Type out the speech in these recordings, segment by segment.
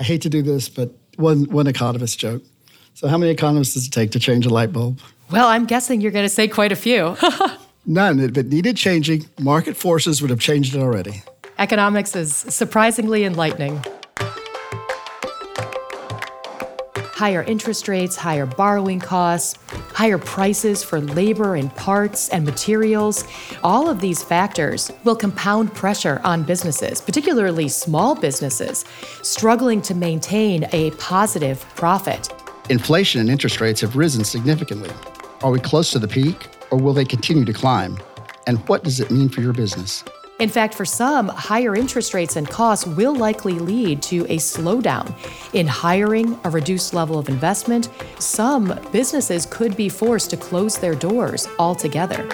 I hate to do this, but one, one economist joke. So, how many economists does it take to change a light bulb? Well, I'm guessing you're going to say quite a few. None. If it needed changing, market forces would have changed it already. Economics is surprisingly enlightening. Higher interest rates, higher borrowing costs, higher prices for labor and parts and materials. All of these factors will compound pressure on businesses, particularly small businesses, struggling to maintain a positive profit. Inflation and interest rates have risen significantly. Are we close to the peak, or will they continue to climb? And what does it mean for your business? In fact, for some, higher interest rates and costs will likely lead to a slowdown in hiring, a reduced level of investment. Some businesses could be forced to close their doors altogether.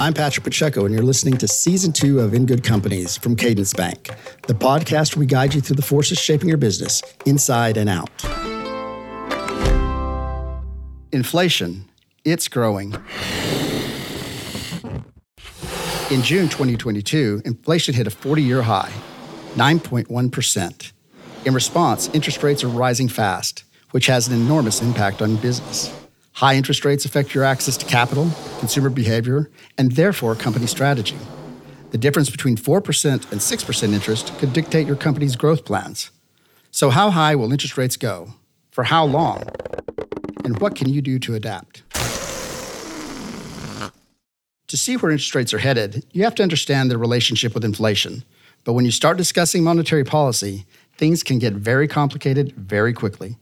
I'm Patrick Pacheco, and you're listening to Season 2 of In Good Companies from Cadence Bank, the podcast where we guide you through the forces shaping your business, inside and out. Inflation it's growing. In June 2022, inflation hit a 40 year high, 9.1%. In response, interest rates are rising fast, which has an enormous impact on business. High interest rates affect your access to capital, consumer behavior, and therefore company strategy. The difference between 4% and 6% interest could dictate your company's growth plans. So, how high will interest rates go? For how long? And what can you do to adapt? To see where interest rates are headed, you have to understand their relationship with inflation. But when you start discussing monetary policy, things can get very complicated very quickly.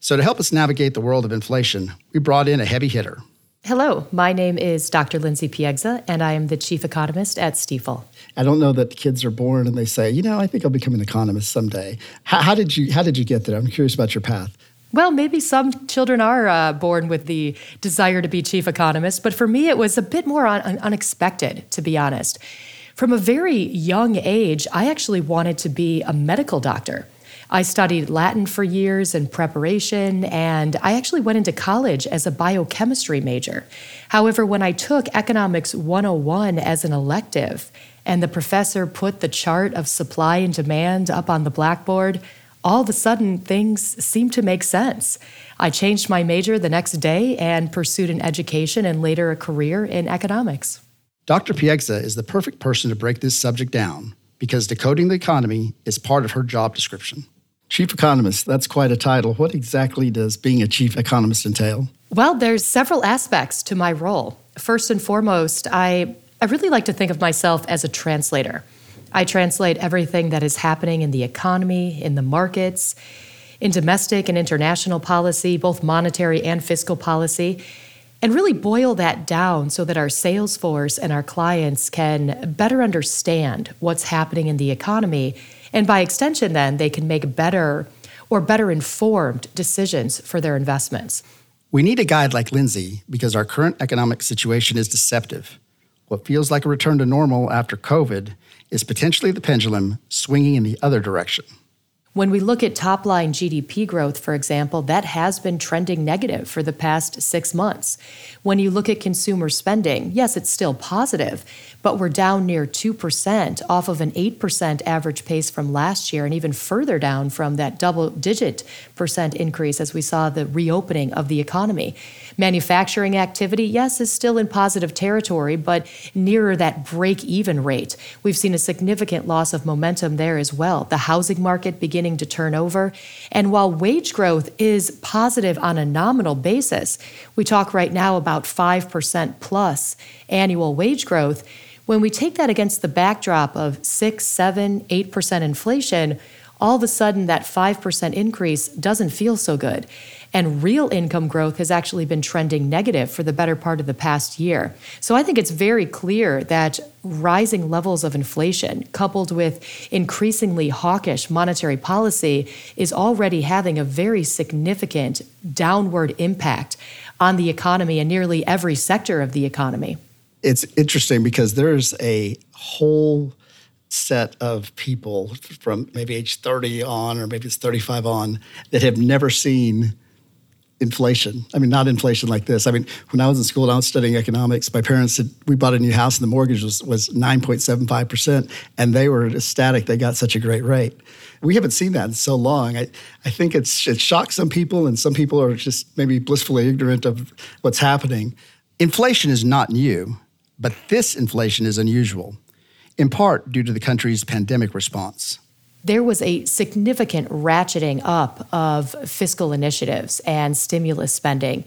So, to help us navigate the world of inflation, we brought in a heavy hitter. Hello, my name is Dr. Lindsay Piegza, and I am the chief economist at Stifel. I don't know that kids are born and they say, you know, I think I'll become an economist someday. How, how did you How did you get there? I'm curious about your path. Well, maybe some children are uh, born with the desire to be chief economist, but for me, it was a bit more un- unexpected, to be honest. From a very young age, I actually wanted to be a medical doctor. I studied Latin for years in preparation, and I actually went into college as a biochemistry major. However, when I took Economics 101 as an elective, and the professor put the chart of supply and demand up on the blackboard, all of a sudden things seemed to make sense. I changed my major the next day and pursued an education and later a career in economics. Dr. Piegza is the perfect person to break this subject down because decoding the economy is part of her job description. Chief economist, that's quite a title. What exactly does being a chief economist entail? Well, there's several aspects to my role. First and foremost, I, I really like to think of myself as a translator. I translate everything that is happening in the economy, in the markets, in domestic and international policy, both monetary and fiscal policy, and really boil that down so that our sales force and our clients can better understand what's happening in the economy. And by extension, then, they can make better or better informed decisions for their investments. We need a guide like Lindsay because our current economic situation is deceptive. What feels like a return to normal after COVID is potentially the pendulum swinging in the other direction. When we look at top line GDP growth, for example, that has been trending negative for the past six months. When you look at consumer spending, yes, it's still positive, but we're down near 2% off of an 8% average pace from last year, and even further down from that double digit percent increase as we saw the reopening of the economy. Manufacturing activity, yes, is still in positive territory, but nearer that break even rate. We've seen a significant loss of momentum there as well. The housing market beginning to turn over. And while wage growth is positive on a nominal basis, we talk right now about 5% plus annual wage growth. When we take that against the backdrop of 6, 7, 8% inflation, all of a sudden that 5% increase doesn't feel so good. And real income growth has actually been trending negative for the better part of the past year. So I think it's very clear that rising levels of inflation, coupled with increasingly hawkish monetary policy, is already having a very significant downward impact on the economy and nearly every sector of the economy. It's interesting because there's a whole set of people from maybe age 30 on or maybe it's 35 on that have never seen inflation. I mean, not inflation like this. I mean, when I was in school and I was studying economics, my parents said we bought a new house and the mortgage was, was 9.75%, and they were ecstatic they got such a great rate. We haven't seen that in so long. I, I think it's it shocks some people, and some people are just maybe blissfully ignorant of what's happening. Inflation is not new, but this inflation is unusual, in part due to the country's pandemic response there was a significant ratcheting up of fiscal initiatives and stimulus spending.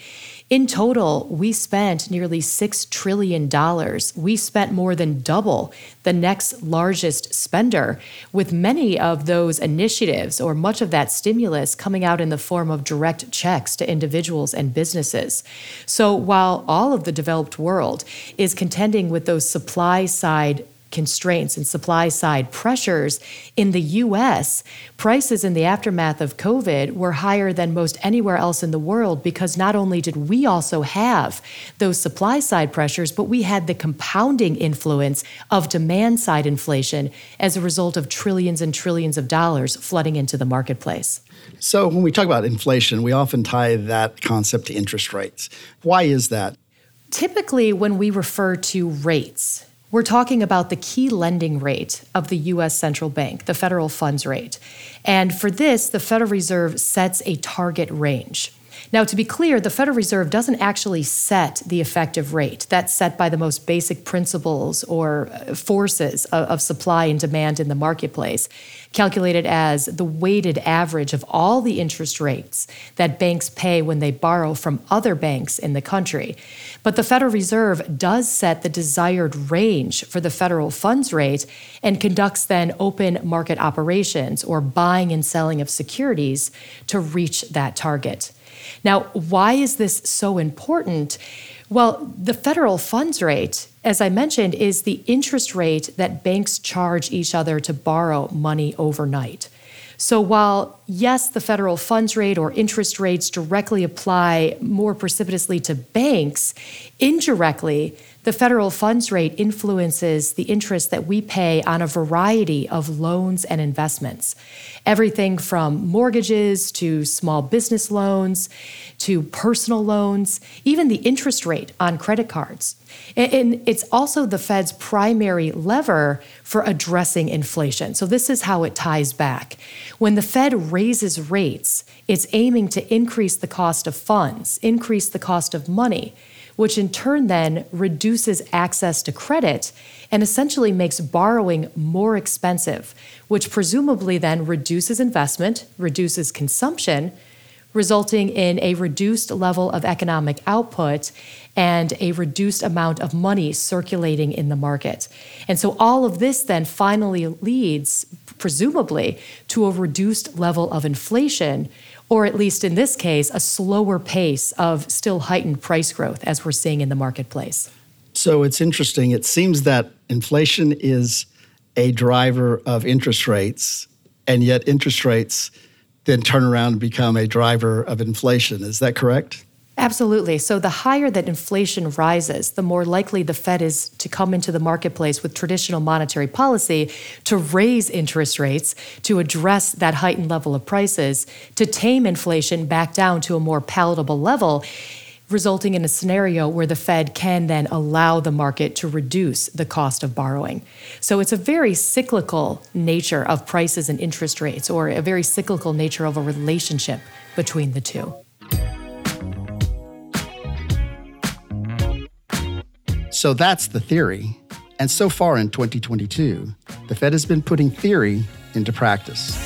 In total, we spent nearly $6 trillion. We spent more than double the next largest spender, with many of those initiatives or much of that stimulus coming out in the form of direct checks to individuals and businesses. So while all of the developed world is contending with those supply side constraints and supply side pressures, in the US, prices in the aftermath of COVID were higher than most anywhere else in the world because not only did we also have those supply side pressures, but we had the compounding influence of demand side inflation as a result of trillions and trillions of dollars flooding into the marketplace. So, when we talk about inflation, we often tie that concept to interest rates. Why is that? Typically, when we refer to rates, we're talking about the key lending rate of the US central bank, the federal funds rate. And for this, the Federal Reserve sets a target range. Now, to be clear, the Federal Reserve doesn't actually set the effective rate. That's set by the most basic principles or uh, forces of, of, supply and demand in the marketplace, calculated as the weighted average of all the interest rates that banks pay when they borrow from other banks in the country. But the Federal Reserve does set the desired range for the federal funds rate and conducts then open market operations or buying and selling of securities to reach that target. Now, why is this so important? Well, the federal funds rate, as I mentioned, is the interest rate that banks charge each other to borrow money overnight. So, while yes, the federal funds rate or interest rates directly apply more precipitously to banks, indirectly, the federal funds rate influences the interest that we pay on a variety of loans and investments. Everything from mortgages to small business loans to personal loans, even the interest rate on credit cards. And it's also the Fed's primary lever for addressing inflation. So, this is how it ties back. When the Fed raises rates, it's aiming to increase the cost of funds, increase the cost of money which in turn then reduces access to credit and essentially makes borrowing more expensive, which presumably then reduces investment, reduces consumption, resulting in a reduced level of economic output and a reduced amount of money circulating in the market. And so all of this then finally leads, presumably, to a reduced level of inflation, or at least in this case, a slower pace of still heightened price growth as we're seeing in the marketplace. So it's interesting. It seems that inflation is a driver of interest rates, and yet interest rates then turn around and become a driver of inflation. Is that correct? Absolutely. So, the higher that inflation rises, the more likely the Fed is to come into the marketplace with traditional monetary policy to raise interest rates to address that heightened level of prices, to tame inflation back down to a more palatable level, resulting in a scenario where the Fed can then allow the market to reduce the cost of borrowing. So, it's a very cyclical nature of prices and interest rates, or a very cyclical nature of a relationship between the two. So that's the theory. And so far in 2022, the Fed has been putting theory into practice.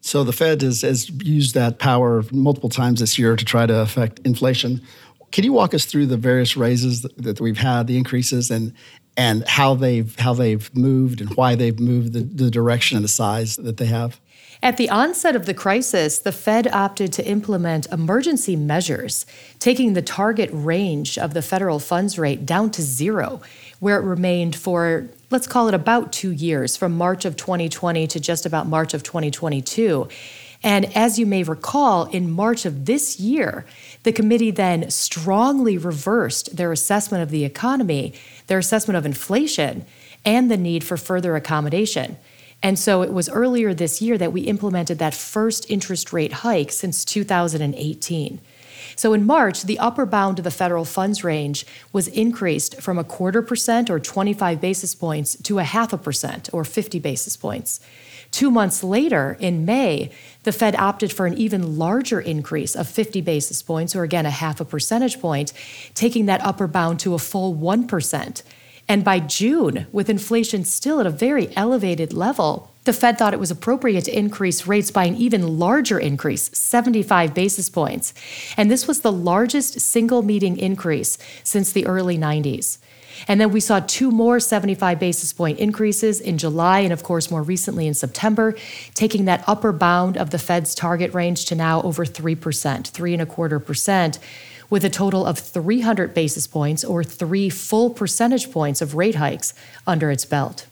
So the Fed has, has used that power multiple times this year to try to affect inflation. Can you walk us through the various raises that, we've had, the increases, and and how they've how they've moved and why they've moved the, the direction and the size that they have? At the onset of the crisis, the Fed opted to implement emergency measures, taking the target range of the federal funds rate down to zero, where it remained for, let's call it about two years, from March of 2020 to just about March of 2022. And as you may recall, in March of this year, the committee then strongly reversed their assessment of the economy, their assessment of inflation, and the need for further accommodation. And so it was earlier this year that we implemented that first interest rate hike since 2018. So in March, the upper bound of the federal funds range was increased from a quarter percent or 25 basis points to a half a percent or 50 basis points. Two months later, in May, the Fed opted for an even larger increase of 50 basis points, or again, a half a percentage point, taking that upper bound to a full 1%. And by June, with inflation still at a very elevated level, the Fed thought it was appropriate to increase rates by an even larger increase, 75 basis points. And this was the largest single meeting increase since the early 90s. And then we saw two more 75 basis point increases in July and, of course, more recently in September, taking that upper bound of the Fed's target range to now over 3%, three and a quarter percent, with a total of 300 basis points or three full percentage points of rate hikes under its belt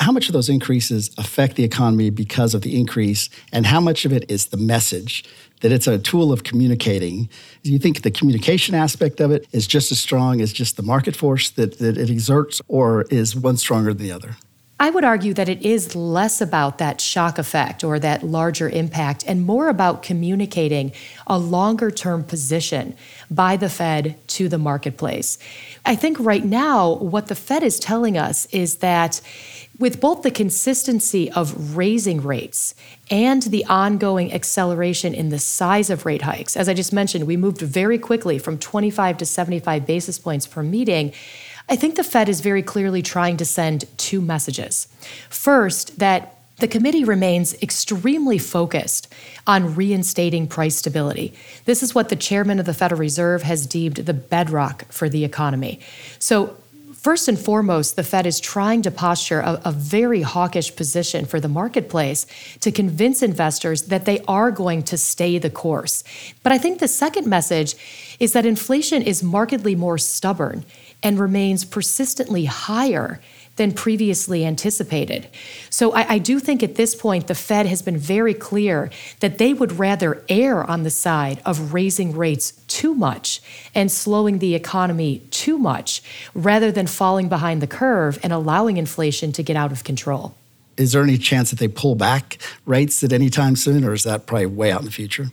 how much of those increases affect the economy because of the increase, and how much of it is the message that it's a tool of communicating? Do you think the communication aspect of it is just as strong as just the market force that, that it exerts, or is one stronger than the other? I would argue that it is less about that shock effect or that larger impact and more about communicating a longer term position by the Fed to the marketplace. I think right now, what the Fed is telling us is that with both the consistency of raising rates and the ongoing acceleration in the size of rate hikes, as I just mentioned, we moved very quickly from 25 to 75 basis points per meeting. I think the Fed is very clearly trying to send two messages. First, that the committee remains extremely focused on reinstating price stability. This is what the chairman of the Federal Reserve has deemed the bedrock for the economy. So, First and foremost, the Fed is trying to posture a, a, very hawkish position for the marketplace to convince investors that they are going to stay the course. But I think the second message is that inflation is markedly more stubborn and remains persistently higher than previously anticipated. So I, I, do think at this point the Fed has been very clear that they would rather err on the side of raising rates too much and slowing the economy too much rather than falling behind the curve and allowing inflation to get out of control. Is there any chance that they pull back rates at any time soon, or is that probably way out in the future?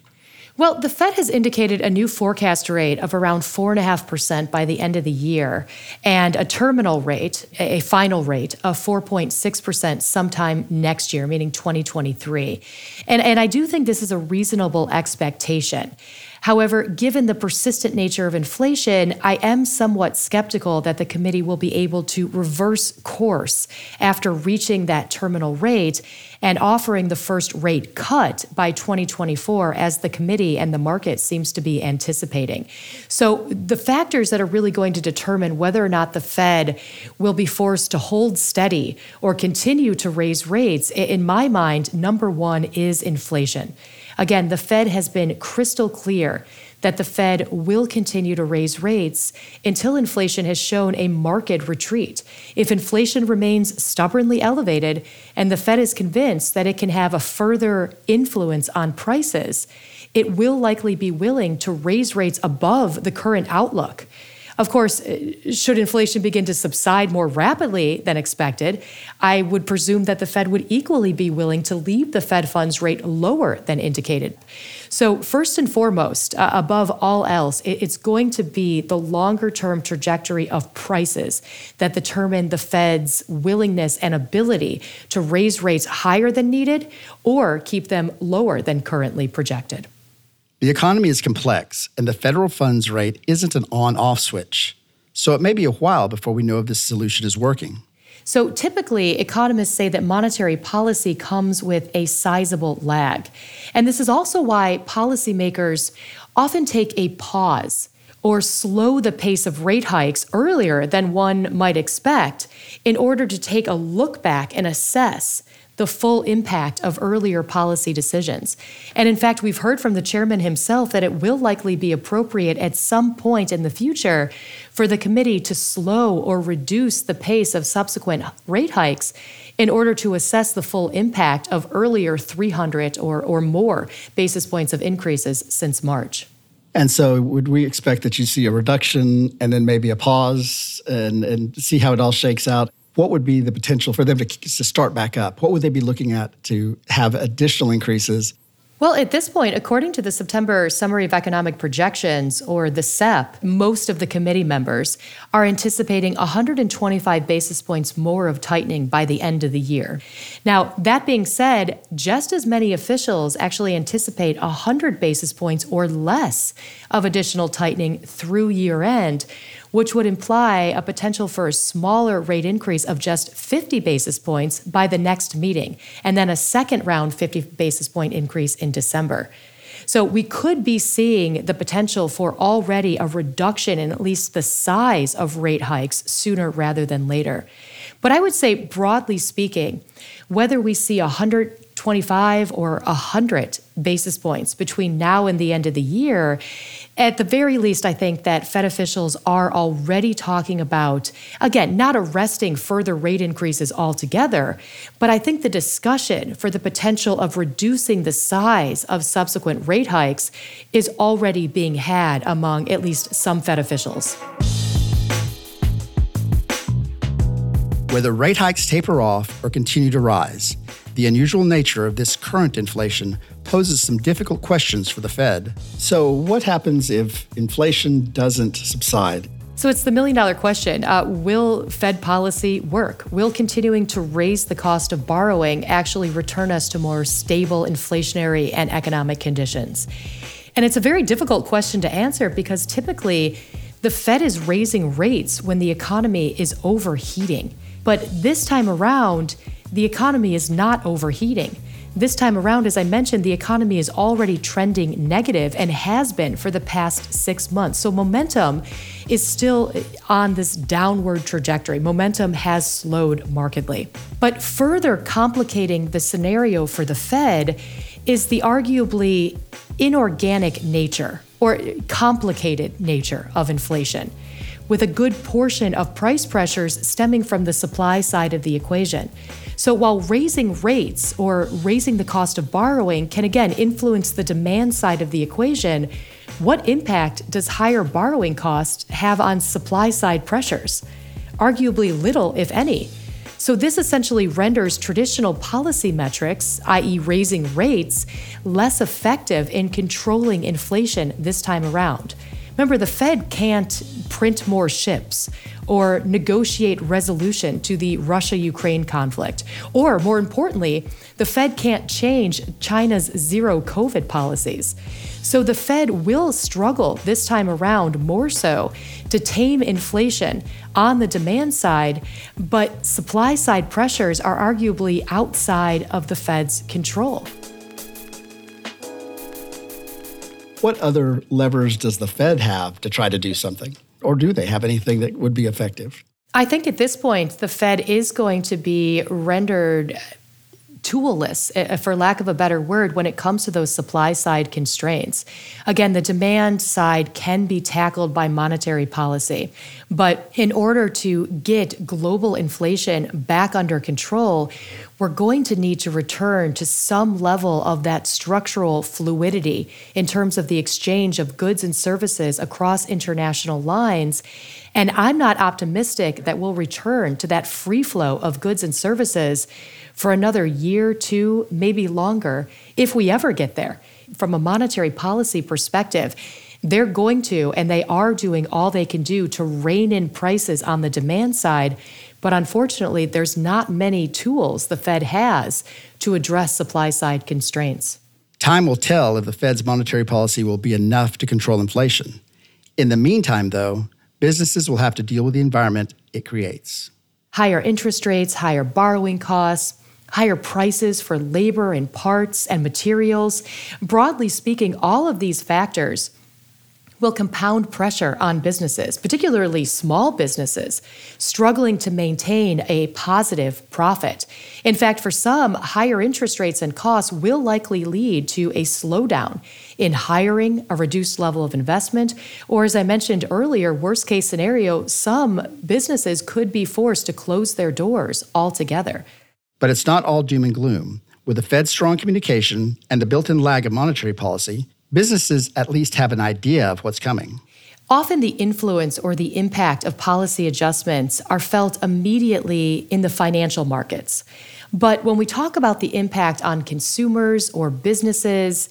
Well, the Fed has indicated a new forecast rate of around 4.5% by the end of the year and a terminal rate, a final rate of 4.6% sometime next year, meaning 2023. And, and I do think this is a reasonable expectation. However, given the persistent nature of inflation, I am somewhat skeptical that the committee will be able to reverse course after reaching that terminal rate and offering the first rate cut by 2024, as the committee and the market seems to be anticipating. So, the factors that are really going to determine whether or not the Fed will be forced to hold steady or continue to raise rates, in my mind, number one is inflation. Again, the Fed has been crystal clear that the Fed will continue to raise rates until inflation has shown a marked retreat. If inflation remains stubbornly elevated and the Fed is convinced that it can have a further influence on prices, it will likely be willing to raise rates above the current outlook. Of course, uh, should inflation begin to subside more rapidly than expected, I would presume that the Fed would equally be willing to leave the Fed funds rate lower than indicated. So, first and foremost, uh, above all else, it's going to be the longer term trajectory of prices that determine the Fed's willingness and ability to raise rates higher than needed or keep them lower than currently projected. The economy is complex, and the federal funds rate isn't an on off switch. So it may be a while before we know if this solution is working. So typically, economists say that monetary policy comes with a sizable lag. And this is also why policymakers often take a pause or slow the pace of rate hikes earlier than one might expect in order to take a look back and assess the full impact of earlier policy decisions. And in fact, we've heard from the chairman himself that it will likely be appropriate at some point in the future for the committee to slow or reduce the pace of subsequent rate hikes in order to assess the full impact of earlier 300 or, or more basis points of increases since March. And so, would we expect that you see a reduction and then maybe a pause and, and see how it all shakes out? what would be the potential for them to, to start back up? What would they be looking at to have additional increases? Well, at this point, according to the September Summary of Economic Projections, or the SEP, most of the committee members are anticipating 125 basis points more of tightening by the end of the year. Now, that being said, just as many officials actually anticipate 100 basis points or less of additional tightening through year end which would imply a potential for a smaller rate increase of just 50 basis points by the next meeting, and then a second round 50 basis point increase in December. So we could be seeing the potential for already a reduction in at least the size of rate hikes sooner rather than later. But I would say, broadly speaking, whether we see 125 or 100 basis points between now and the end of the year, at the very least, I think that Fed officials are already talking about, again, not arresting further rate increases altogether, but I think the discussion for the potential of reducing the size of subsequent rate hikes is already being had among at least some Fed officials. Whether rate hikes taper off or continue to rise, the unusual nature of this current inflation poses some difficult questions for the Fed. So, what happens if inflation doesn't subside? So it's the million dollar question. Uh, will Fed policy work? Will continuing to raise the cost of borrowing actually return us to more stable inflationary and economic conditions? And it's a very difficult question to answer because typically the Fed is raising rates when the economy is overheating. But this time around, the economy is not overheating. This time around, as I mentioned, the economy is already trending negative and has been for the past six months. So momentum is still on this downward trajectory. Momentum has slowed markedly. But further complicating the scenario for the Fed is the arguably inorganic nature or complicated nature of inflation with a good portion of price pressures stemming from the supply side of the equation. So while raising rates or raising the cost of borrowing can again influence the demand side of the equation, what impact does higher borrowing costs have on supply side pressures? Arguably little, if any. So, this essentially renders traditional policy metrics, i.e., raising rates, less effective in controlling inflation this time around. Remember, the Fed can't print more ships or negotiate resolution to the Russia Ukraine conflict. Or, more importantly, the Fed can't change China's zero COVID policies. So the Fed will struggle this time around more so to tame inflation on the demand side, but supply side pressures are arguably outside of the Fed's control. What other levers does the Fed have to try to do something? Or do they have anything that would be effective? I think at this point, the Fed is going to be rendered toolless, eh, for lack of a better word, when it comes to those supply side constraints. Again, the demand side can be tackled by monetary policy. But in order to get global inflation back under control, we're going to need to return to some level of that structural fluidity in terms of the exchange of goods and services across international lines. And I'm not optimistic that we'll return to that free flow of goods and services for another year, two, maybe longer, if we ever get there. From a monetary policy perspective, they're going to and they are doing all they can do to rein in prices on the demand side. But unfortunately, there's not many tools the Fed has to address supply side constraints. Time will tell if the Fed's monetary policy will be enough to control inflation. In the meantime, though, businesses will have to deal with the environment it creates. Higher interest rates, higher borrowing costs, higher prices for labor and parts and materials. Broadly speaking, all of these factors will compound pressure on businesses, particularly small businesses, struggling to maintain a positive profit. In fact, for some, higher interest rates and costs will likely lead to a slowdown in hiring, a reduced level of investment, or as I mentioned earlier, worst case scenario, some businesses could be forced to close their doors altogether. But it's not all doom and gloom. With the Fed's strong communication and the built in lag of monetary policy, businesses at least have an idea of what's coming. Often the influence or the impact of policy adjustments are felt immediately in the financial markets. But when we talk about the impact on consumers or businesses,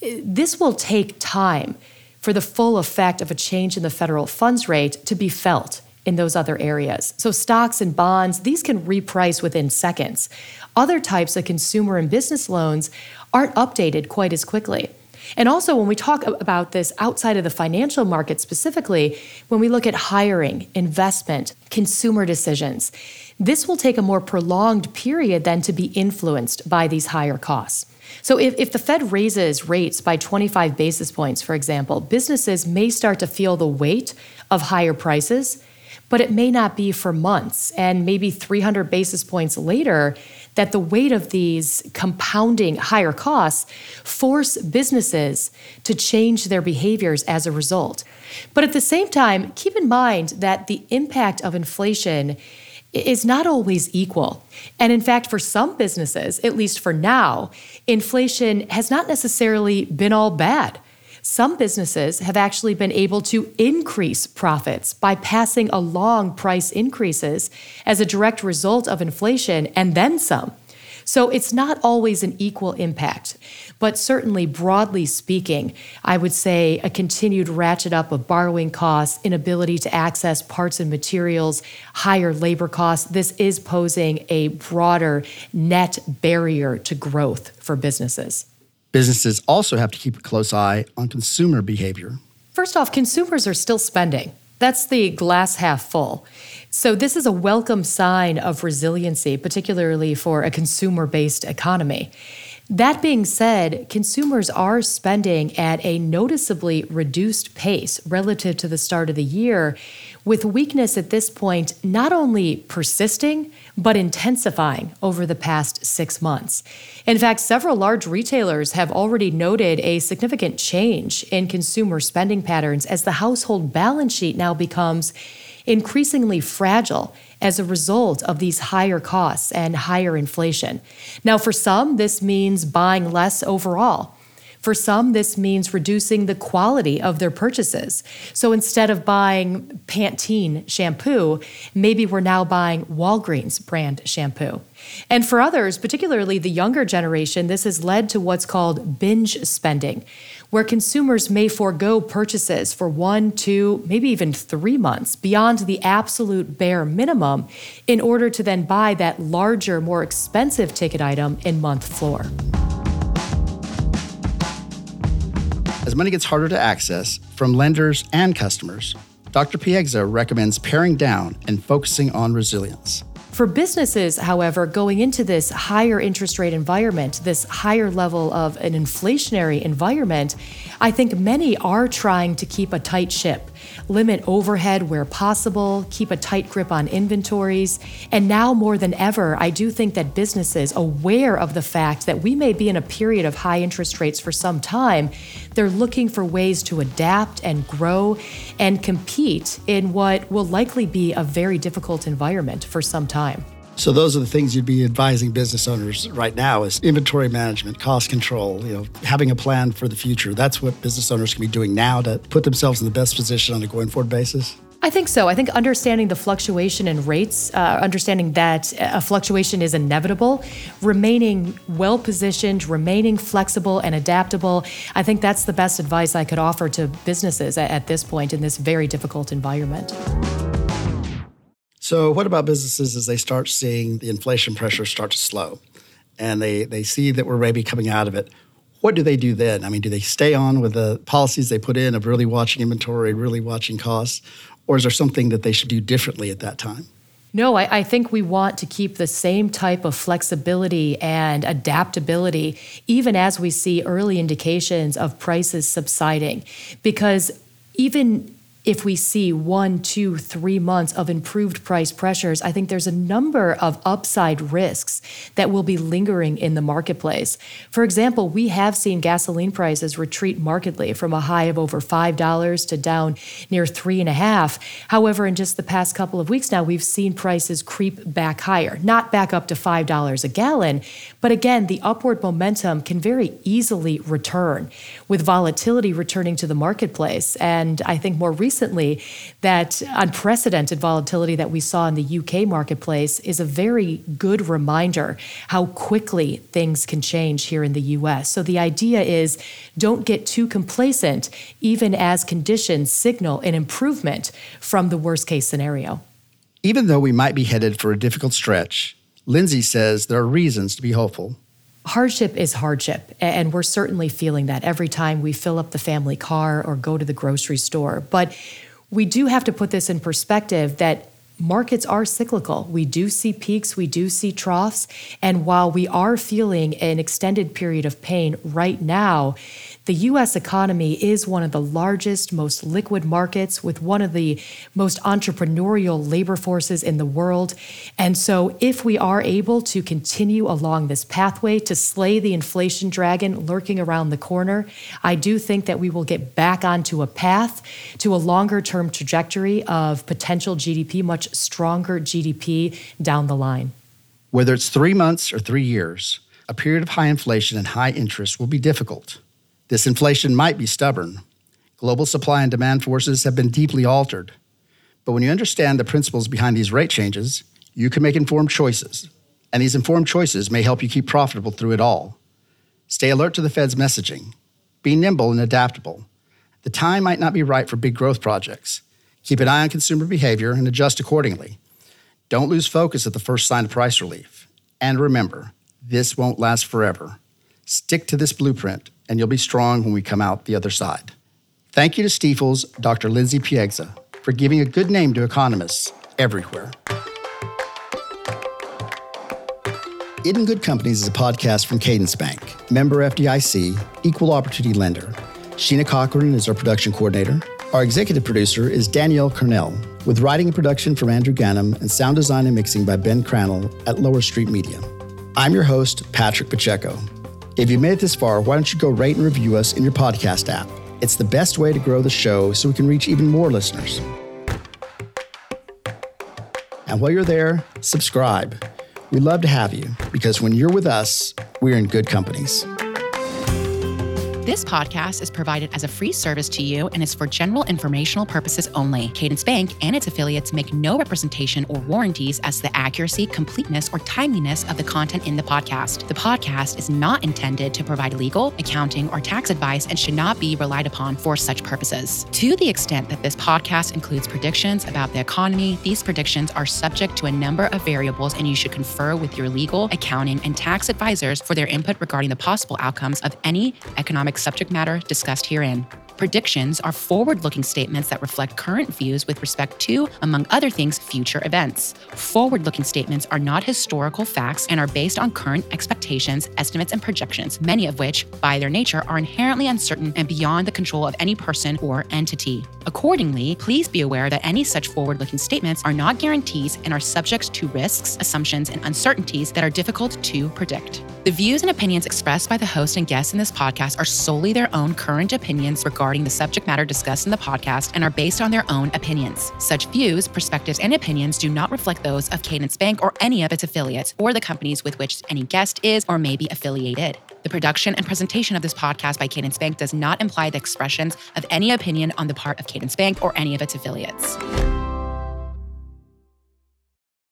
this will take time for the full effect of a change in the federal funds rate to be felt in those other areas. So, stocks and bonds, these can reprice within seconds. Other types of consumer and business loans aren't updated quite as quickly. And also, when we talk about this outside of the financial market specifically, when we look at hiring, investment, consumer decisions, this will take a more prolonged period than to be influenced by these higher costs. So, if, if the Fed raises rates by 25 basis points, for example, businesses may start to feel the weight of higher prices, but it may not be for months. And maybe 300 basis points later, that the weight of these compounding higher costs force businesses to change their behaviors as a result. But at the same time, keep in mind that the impact of inflation is not always equal. And in fact, for some businesses, at least for now, inflation has not necessarily been all bad. Some businesses have actually been able to increase profits by passing along price increases as a direct result of inflation and then some. So it's not always an equal impact, but certainly broadly speaking, I would say a continued ratchet up of borrowing costs, inability to access parts and materials, higher labor costs. This is posing a broader net barrier to growth for businesses. Businesses also have to keep a close eye on consumer behavior. First off, consumers are still spending. That's the glass half full. So, this is a welcome sign of resiliency, particularly for a consumer based economy. That being said, consumers are spending at a noticeably reduced pace relative to the start of the year, with weakness at this point not only persisting, but intensifying over the past six months. In fact, several large retailers have already noted a significant change in consumer spending patterns as the household balance sheet now becomes increasingly fragile as a result of these higher costs and higher inflation. Now, for some, this means buying less overall. For some, this means reducing the quality of their purchases. So instead of buying Pantene shampoo, maybe we're now buying Walgreens brand shampoo. And for others, particularly the younger generation, this has led to what's called binge spending, where consumers may forego purchases for one, two, maybe even three months beyond the absolute bare minimum in order to then buy that larger, more expensive ticket item in month four. As money gets harder to access from lenders and customers, Dr. Piegza recommends paring down and focusing on resilience. For businesses, however, going into this higher interest rate environment, this higher level of an inflationary environment, I think many are trying to keep a tight ship, limit overhead where possible, keep a tight grip on inventories. And now more than ever, I do think that businesses, aware of the fact that we may be in a period of high interest rates for some time, they're looking for ways to adapt and grow and compete in what will likely be a very difficult environment for some time. So those are the things you'd be advising business owners right now is inventory management, cost control, you know, having a plan for the future. That's what business owners can be doing now to put themselves in the best position on a going forward basis. I think so. I think understanding the fluctuation in rates, uh, understanding that a fluctuation is inevitable, remaining well positioned, remaining flexible and adaptable, I think that's the best advice I could offer to businesses at, this point in this very difficult environment. So, what about businesses as they start seeing the inflation pressure start to slow and they, they see that we're maybe coming out of it? What do they do then? I mean, do they stay on with the policies they put in of really watching inventory, really watching costs? Or is there something that they should do differently at that time? No, I, I, think we want to keep the same type of flexibility and adaptability, even as we see early indications of prices subsiding. Because even if we see one, two, three months of improved price pressures, I think there's a number of upside risks that will be lingering in the marketplace. For example, we have seen gasoline prices retreat markedly from a high of over $5 to down near three and a half. However, in just the past couple of weeks now, we've seen prices creep back higher, not back up to $5 a gallon, but again, the upward momentum can very easily return with volatility returning to the marketplace. And I think more recently, recently that unprecedented volatility that we saw in the UK marketplace is a very good reminder how quickly things can change here in the US. So the idea is don't get too complacent, even as conditions signal an improvement from the worst case scenario. Even though we might be headed for a difficult stretch, Lindsay says there are reasons to be hopeful. Hardship is hardship, and we're certainly feeling that every time we fill up the family car or go to the grocery store. But we do have to put this in perspective that markets are cyclical. We do see peaks, we do see troughs. And while we are feeling an extended period of pain right now, the US economy is one of the largest, most liquid markets with one of the most entrepreneurial labor forces in the world. And so, if we are able to continue along this pathway to slay the inflation dragon lurking around the corner, I do think that we will get back onto a path to a longer term trajectory of potential GDP, much stronger GDP down the line. Whether it's three months or three years, a period of high inflation and high interest will be difficult. This inflation might be stubborn. Global supply and demand forces have been deeply altered. But when you understand the principles behind these rate changes, you can make informed choices. And these informed choices may help you keep profitable through it all. Stay alert to the Fed's messaging. Be nimble and adaptable. The time might not be right for big growth projects. Keep an eye on consumer behavior and adjust accordingly. Don't lose focus at the first sign of price relief. And remember, this won't last forever. Stick to this blueprint and you'll be strong when we come out the other side. Thank you to Stifel's Dr. Lindsay Piegza for giving a good name to economists everywhere. In Good Companies is a podcast from Cadence Bank, member FDIC, equal opportunity lender. Sheena Cochran is our production coordinator. Our executive producer is Danielle Cornell, with writing and production from Andrew Gannum and sound design and mixing by Ben Crannell at Lower Street Media. I'm your host, Patrick Pacheco. If you made it this far, why don't you go rate and review us in your podcast app? It's the best way to grow the show so we can reach even more listeners. And while you're there, subscribe. We love to have you because when you're with us, we're in good companies. This podcast is provided as a free service to you and is for general informational purposes only. Cadence Bank and its affiliates make no representation or warranties as to the accuracy, completeness, or timeliness of the content in the podcast. The podcast is not intended to provide legal, accounting, or tax advice and should not be relied upon for such purposes. To the extent that this podcast includes predictions about the economy, these predictions are subject to a number of variables and you should confer with your legal, accounting, and tax advisors for their input regarding the possible outcomes of any economic subject matter discussed herein. Predictions are forward looking statements that reflect current views with respect to, among other things, future events. Forward looking statements are not historical facts and are based on current expectations, estimates, and projections, many of which, by their nature, are inherently uncertain and beyond the control of any person or entity. Accordingly, please be aware that any such forward looking statements are not guarantees and are subject to risks, assumptions, and uncertainties that are difficult to predict. The views and opinions expressed by the host and guests in this podcast are solely their own current opinions regarding the subject matter discussed in the podcast and are based on their own opinions. Such views, perspectives, and opinions do not reflect those of Cadence Bank or any of its affiliates or the companies with which any guest is or may be affiliated. The production and presentation of this podcast by Cadence Bank does not imply the expressions of any opinion on the part of Cadence Bank or any of its affiliates.